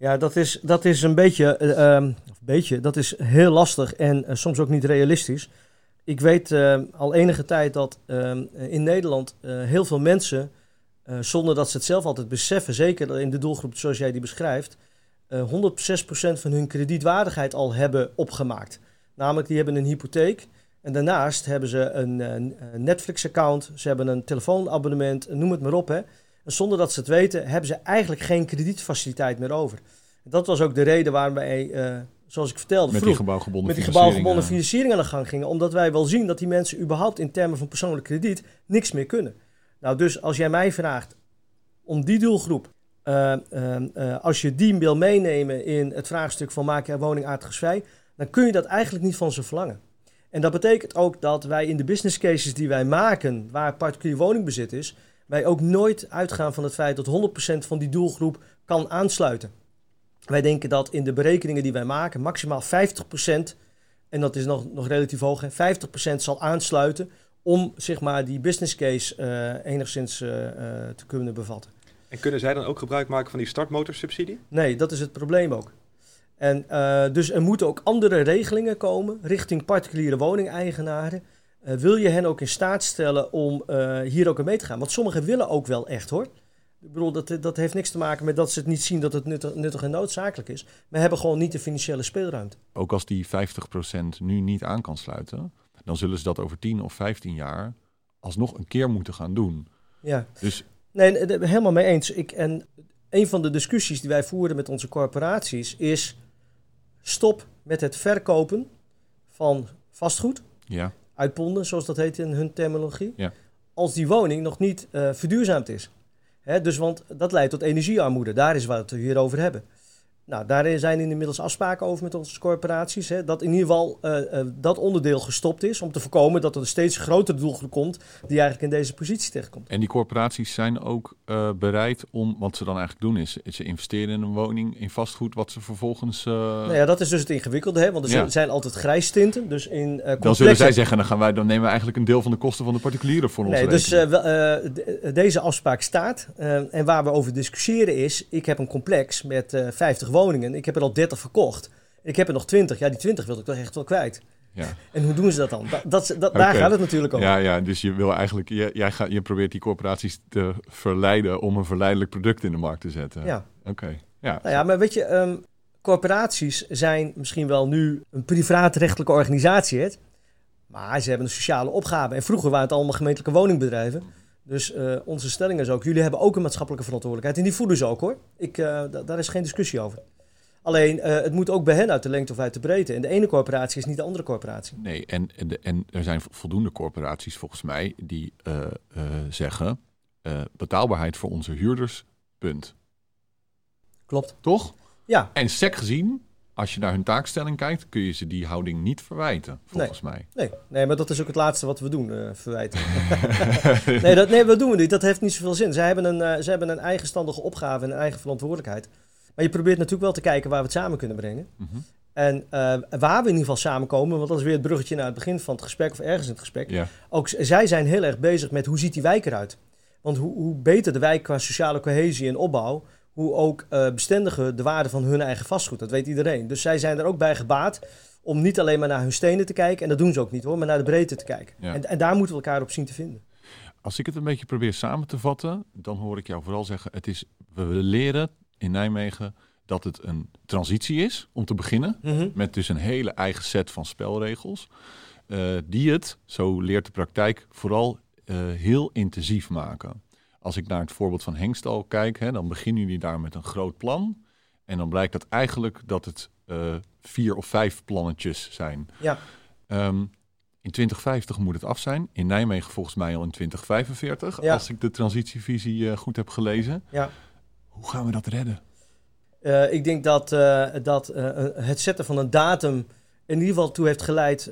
Ja, dat is, dat is een beetje, eh, ehm, beetje, dat is heel lastig en soms ook niet realistisch. Ik weet eh, al enige tijd dat ehm, in Nederland eh, heel veel mensen, eh, zonder dat ze het zelf altijd beseffen, zeker in de doelgroep zoals jij die beschrijft, eh 106% van hun kredietwaardigheid al hebben opgemaakt. Namelijk, die hebben een hypotheek en daarnaast hebben ze een, eh, Netflix-account, ze hebben een telefoonabonnement, noem het maar op. Hè. En zonder dat ze het weten, hebben ze eigenlijk geen kredietfaciliteit meer over. Dat was ook de reden waarom wij eh, zoals ik vertelde, Met vroeg, die gebouwgebonden met die financiering, gebouwgebonden financiering aan de gang gingen. Omdat wij wel zien dat die mensen überhaupt in termen van persoonlijk krediet niks meer kunnen. Nou, dus als jij mij vraagt om die doelgroep, eh, eh, eh, als je die wil meenemen in het vraagstuk van maak je woning aardgasvrij, dan kun je dat eigenlijk niet van ze verlangen. En dat betekent ook dat wij in de business cases die wij maken, waar particulier woningbezit is, wij ook nooit uitgaan van het feit dat 100% van die doelgroep kan aansluiten. Wij denken dat in de berekeningen die wij maken, maximaal 50%, en dat is nog, nog relatief hoog, hè, 50% zal aansluiten om zeg maar, die business case eh, enigszins eh, eh, te kunnen bevatten. En kunnen zij dan ook gebruik maken van die startmotorsubsidie? Nee, dat is het probleem ook. En dus er moeten ook andere regelingen komen richting particuliere woningeigenaren. Wil je hen ook in staat stellen om hier ook mee te gaan? Want sommigen willen ook wel echt hoor. Ik bedoel, dat, dat heeft niks te maken met dat ze het niet zien dat het nuttig, nuttig en noodzakelijk is. Maar hebben gewoon niet de financiële speelruimte. ook als die 50% nu niet aan kan sluiten, dan zullen ze dat over 10 of 15 jaar alsnog een keer moeten gaan doen. Ja. Dus nee, helemaal mee eens. Ik, en een van de discussies die wij voeren met onze corporaties is: stop met het verkopen van vastgoed, ja, uitponden, zoals dat heet in hun terminologie, Ja. als die woning nog niet eh, verduurzaamd is. Dus want dat leidt tot energiearmoede. Daar is wat we hier over hebben. Nou, daar zijn inmiddels afspraken over met onze corporaties. Hè, dat in ieder geval eh, eh, dat onderdeel gestopt is. Om te voorkomen dat er een steeds grotere doelgroep komt. die eigenlijk in deze positie terechtkomt. en die corporaties zijn ook eh, bereid om, wat ze dan eigenlijk doen is, ze investeren in een woning, in vastgoed, wat ze vervolgens... Nou ja, dat is dus het ingewikkelde, hè? want er Ja. zijn altijd grijstinten. Dus in dan zullen zij zeggen, dan, gaan wij, dan nemen we eigenlijk een deel van de kosten van de particulieren voor ons Nee, dus deze afspraak staat. en waar we over discussiëren is: ik heb een complex met eh 50 woningen. Ik heb er al 30 verkocht. Ik heb er nog 20. Ja, die 20 wil ik toch echt wel kwijt. ja. En hoe doen ze dat dan? Da- dat, dat, Daar gaat het natuurlijk om. Ja, ja, dus je wil eigenlijk, je, jij gaat, je probeert die corporaties te verleiden om een verleidelijk product in de markt te zetten. Ja. Oké. Ja. Nou ja, maar weet je, ehm, corporaties zijn misschien wel nu een privaatrechtelijke organisatie. Hè? Maar ze hebben een sociale opgave. En vroeger waren het allemaal gemeentelijke woningbedrijven. Dus eh, onze stelling is ook, jullie hebben ook een maatschappelijke verantwoordelijkheid. En die voelen ze ook hoor. Ik, eh, da- daar is geen discussie over. Alleen, eh, het moet ook bij hen uit de lengte of uit de breedte. En de ene corporatie is niet de andere corporatie. Nee, en, en, de- en er zijn voldoende corporaties volgens mij die zeggen betaalbaarheid voor onze huurders, punt. Klopt. Toch? Ja, En sec gezien, als je naar hun taakstelling kijkt, kun je ze die houding niet verwijten, volgens mij. nee, nee, maar dat is ook het laatste wat we doen, eh, verwijten. nee, dat, nee, dat doen we niet. Dat heeft niet zoveel zin. Zij hebben een, eh, zij hebben een eigenstandige opgave en een eigen verantwoordelijkheid. Maar je probeert natuurlijk wel te kijken waar we het samen kunnen brengen. Mhm. En eh, waar we in ieder geval samenkomen, want dat is weer het bruggetje naar het begin van het gesprek of ergens in het gesprek. Ja, Ook zij zijn heel erg bezig met hoe ziet die wijk eruit. Want hoe, hoe beter de wijk qua sociale cohesie en opbouw, hoe ook eh, bestendiger de waarde van hun eigen vastgoed. Dat weet iedereen. Dus zij zijn er ook bij gebaat om niet alleen maar naar hun stenen te kijken, en dat doen ze ook niet hoor, maar naar de breedte te kijken. Ja. En, en daar moeten we elkaar op zien te vinden. Als ik het een beetje probeer samen te vatten, dan hoor ik jou vooral zeggen: het is, we leren in Nijmegen dat het een transitie is, om te beginnen. Met dus een hele eigen set van spelregels. eh, die het, zo leert de praktijk, vooral eh, heel intensief maken. Als ik naar het voorbeeld van Hengstal kijk, hè, dan beginnen jullie daar met een groot plan. En dan blijkt dat eigenlijk dat het eh, vier of vijf plannetjes zijn. Ja. Ehm, in 2050 moet het af zijn. In Nijmegen volgens mij al in 2045, Ja. als ik de transitievisie eh, goed heb gelezen. Ja. Hoe gaan we dat redden? Eh, ik denk dat, dat het zetten van een datum in ieder geval toe heeft geleid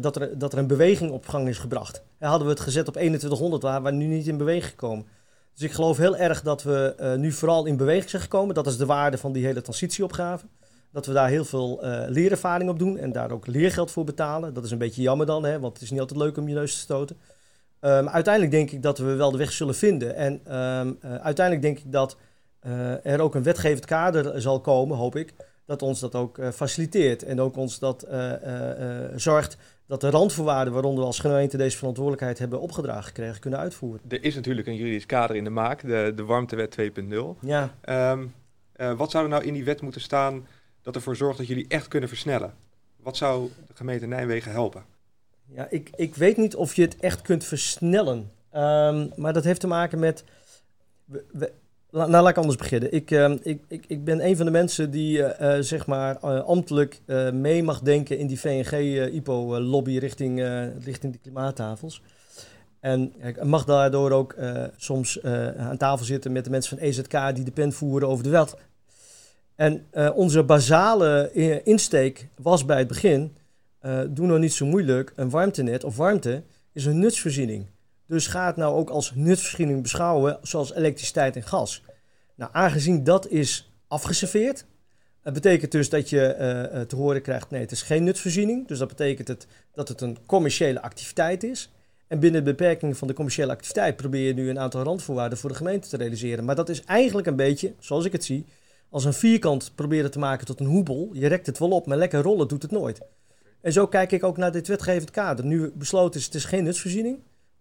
dat, er, dat er een beweging op gang is gebracht. Hadden we het gezet op 2100, waren we nu niet in beweging gekomen. Dus ik geloof heel erg dat we eh, nu vooral in beweging zijn gekomen. Dat is de waarde van die hele transitieopgave. Dat we daar heel veel eh, leerervaring op doen en daar ook leergeld voor betalen. Dat is een beetje jammer dan, hè, want het is niet altijd leuk om je neus te stoten. Eh, maar uiteindelijk denk ik dat we wel de weg zullen vinden. En ehm, eh, uiteindelijk denk ik dat er ook een wetgevend kader zal komen, hoop ik, dat ons dat ook eh, faciliteert. En ook ons dat eh, eh, zorgt dat de randvoorwaarden waaronder we als gemeente deze verantwoordelijkheid hebben opgedragen gekregen, kunnen uitvoeren. Er is natuurlijk een juridisch kader in de maak, de, de warmtewet 2.0. Ja, Ehm, eh, wat zou er nou in die wet moeten staan dat ervoor zorgt dat jullie echt kunnen versnellen? Wat zou de gemeente Nijmegen helpen? ja ik, ik weet niet of je het echt kunt versnellen. Ehm, maar dat heeft te maken met. we- we- Nou, laat ik anders beginnen. Ik, uh, ik, ik, ik ben een van de mensen die uh, zeg maar ambtelijk mee mag denken in die VNG-IPO-lobby richting, richting de klimaattafels. En ik mag daardoor ook soms aan tafel zitten met de mensen van EZK die de pen voeren over de wet. En onze basale insteek was bij het begin, doe nou niet zo moeilijk, een warmtenet of warmte is een nutsvoorziening. Dus ga het nou ook als nutsvoorziening beschouwen, zoals elektriciteit en gas. Nou, aangezien dat is afgeserveerd, dat betekent dus dat je uh, te horen krijgt: nee, het is geen nutsvoorziening. Dus dat betekent het, dat het een commerciële activiteit is. En binnen de beperking van de commerciële activiteit probeer je nu een aantal randvoorwaarden voor de gemeente te realiseren. Maar dat is eigenlijk een beetje, zoals ik het zie, als een vierkant proberen te maken tot een hoebel. Je rekt het wel op, maar lekker rollen doet het nooit. En zo kijk ik ook naar dit wetgevend kader. Nu besloten is, het is geen nutsvoorziening.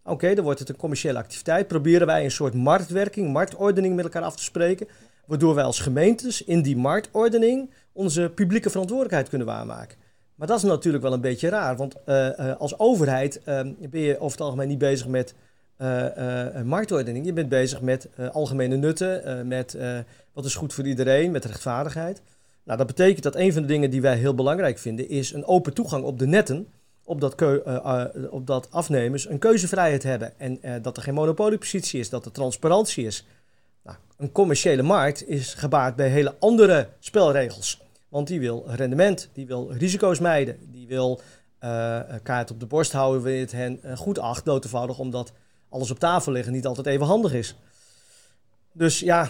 Oké, dan wordt het een commerciële activiteit. Proberen wij een soort marktwerking, marktordening met elkaar af te spreken. Waardoor wij als gemeentes in die marktordening onze publieke verantwoordelijkheid kunnen waarmaken. Maar dat is natuurlijk wel een beetje raar, want uh, uh, als overheid uh, ben je over het algemeen niet bezig met marktordening. Je bent bezig met algemene nutten, met wat is goed voor iedereen, met rechtvaardigheid. Nou, dat betekent dat een van de dingen die wij heel belangrijk vinden, is een open toegang op de netten op dat, uh, uh, op dat afnemers een keuzevrijheid hebben. En uh, dat er geen monopoliepositie is, dat er transparantie is. Nou, een commerciële markt is gebaard bij hele andere spelregels. Want die wil rendement, die wil risico's mijden, die wil kaart op de borst houden wanneer het hen goed acht, doodevoudig omdat alles op tafel liggen niet altijd even handig is. Dus ja,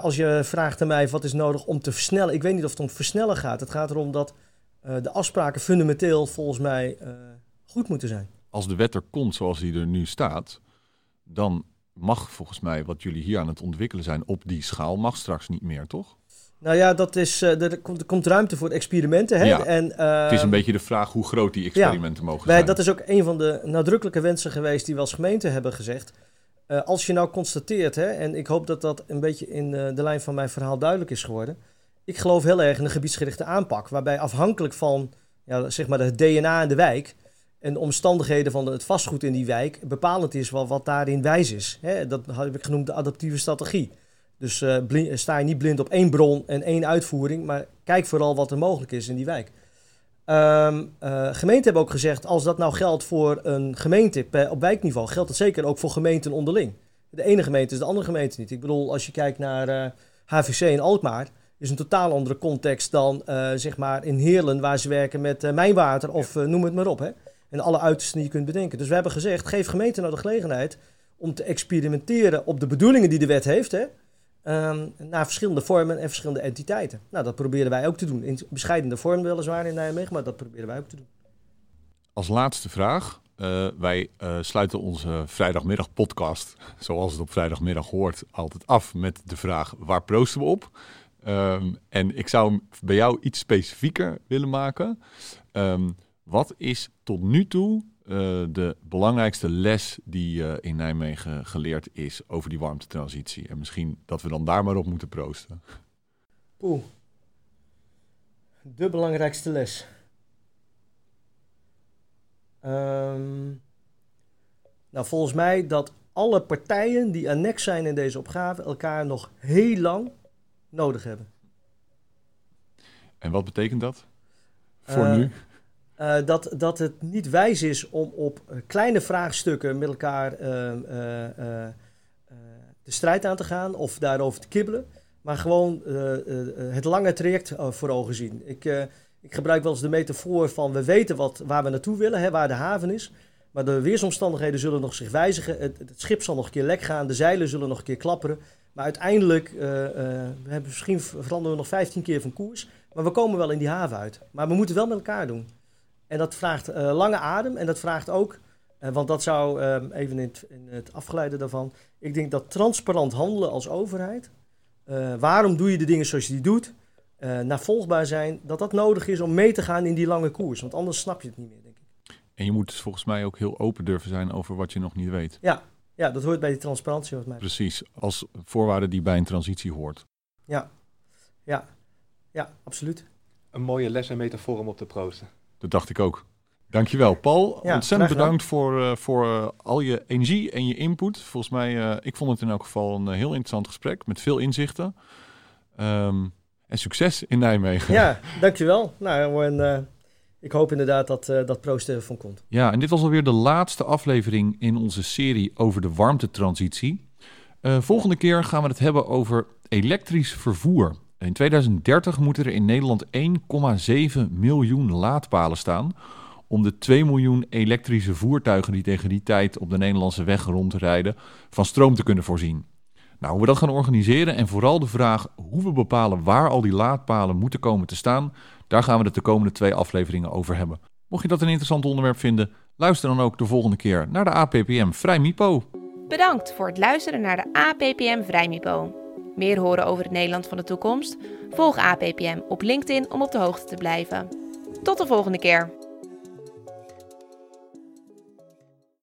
als je vraagt aan mij wat is nodig om te versnellen, ik weet niet of het om versnellen gaat. Het gaat erom dat de afspraken fundamenteel volgens mij uh, goed moeten zijn. Als de wet er komt zoals die er nu staat, dan mag volgens mij wat jullie hier aan het ontwikkelen zijn op die schaal, mag straks niet meer, toch? Nou ja, dat is, uh, er, komt, er komt ruimte voor experimenten. Hè? Ja. En, het is een beetje de vraag hoe groot die experimenten ja, mogen wij, zijn. Dat is ook een van de nadrukkelijke wensen geweest die we als gemeente hebben gezegd. als je nou constateert, hè, en ik hoop dat dat een beetje in de lijn van mijn verhaal duidelijk is geworden ik geloof heel erg in een gebiedsgerichte aanpak, waarbij afhankelijk van ja, zeg maar het DNA in de wijk en de omstandigheden van het vastgoed in die wijk bepalend is wat, wat daarin wijs is. Dat heb ik genoemd de adaptieve strategie. Dus uh, blind, sta je niet blind op één bron en één uitvoering, maar kijk vooral wat er mogelijk is in die wijk. Um, uh, gemeenten hebben ook gezegd, als dat nou geldt voor een gemeente op wijkniveau, geldt dat zeker ook voor gemeenten onderling. De ene gemeente is de andere gemeente niet. Ik bedoel, als je kijkt naar HVC in Alkmaar, is een totaal andere context dan uh, zeg maar in Heerlen, waar ze werken met uh, mijnwater of uh, noem het maar op. Hè? En alle uitersten die je kunt bedenken. Dus we hebben gezegd, geef gemeenten nou de gelegenheid om te experimenteren op de bedoelingen die de wet heeft. Hè? Um, naar verschillende vormen en verschillende entiteiten. Nou, dat proberen wij ook te doen. In bescheidende vorm weliswaar in Nijmegen, maar dat proberen wij ook te doen. Als laatste vraag. Uh, wij uh, sluiten onze vrijdagmiddag podcast, zoals het op vrijdagmiddag hoort, altijd af met de vraag: waar proosten we op? Um, en ik zou hem bij jou iets specifieker willen maken. Um, wat is tot nu toe uh, de belangrijkste les die uh, in Nijmegen geleerd is over die warmtetransitie? En misschien dat we dan daar maar op moeten proosten. Poeh. De belangrijkste les. Um, nou, volgens mij dat alle partijen die annex zijn in deze opgave elkaar nog heel lang nodig hebben. En wat betekent dat voor uh, nu? Uh, dat, dat het niet wijs is om op kleine vraagstukken met elkaar uh, de strijd aan te gaan of daarover te kibbelen, maar gewoon het lange traject voor ogen zien. Ik, ik gebruik wel eens de metafoor van we weten wat, waar we naartoe willen, hè, waar de haven is. Maar de weersomstandigheden zullen nog zich wijzigen. Het, het schip zal nog een keer lek gaan. De zeilen zullen nog een keer klapperen. Maar uiteindelijk uh, uh, we hebben misschien veranderen we nog 15 keer van koers. Maar we komen wel in die haven uit. Maar we moeten wel met elkaar doen. En dat vraagt uh, lange adem. En dat vraagt ook, want dat zou even in het, in het, afgeleide daarvan. Ik denk dat transparant handelen als overheid. waarom doe je de dingen zoals je die doet? navolgbaar zijn. Dat dat nodig is om mee te gaan in die lange koers. Want anders snap je het niet meer, denk ik. En je moet dus volgens mij ook heel open durven zijn over wat je nog niet weet. Ja, ja, dat hoort bij die transparantie. Wat mij Precies, als voorwaarde die bij een transitie hoort. Ja, ja, ja, absoluut. Een mooie les en metafoor om op te proosten. Dat dacht ik ook. Dankjewel, Paul. Ja, Ontzettend bedankt voor, eh, voor eh, al je energie en je input. Volgens mij, eh, ik vond het in elk geval een heel interessant gesprek met veel inzichten. Ehm, en succes in Nijmegen. Ja, dankjewel. Nou, en, eh, ik hoop inderdaad dat, eh dat Proost er van komt. Ja, en dit was alweer de laatste aflevering in onze serie over de warmtetransitie. Eh, volgende keer gaan we het hebben over elektrisch vervoer. In 2030 moeten er in Nederland 1,7 miljoen laadpalen staan om de 2 miljoen elektrische voertuigen die tegen die tijd op de Nederlandse weg rondrijden van stroom te kunnen voorzien. Nou, hoe we dat gaan organiseren en vooral de vraag hoe we bepalen waar al die laadpalen moeten komen te staan, daar gaan we het de komende twee afleveringen over hebben. Mocht je dat een interessant onderwerp vinden, luister dan ook de volgende keer naar de APPM Vrij Mipo. Bedankt voor het luisteren naar de APPM Vrijmipo. Meer horen over het Nederland van de toekomst? Volg APPM op LinkedIn om op de hoogte te blijven. Tot de volgende keer.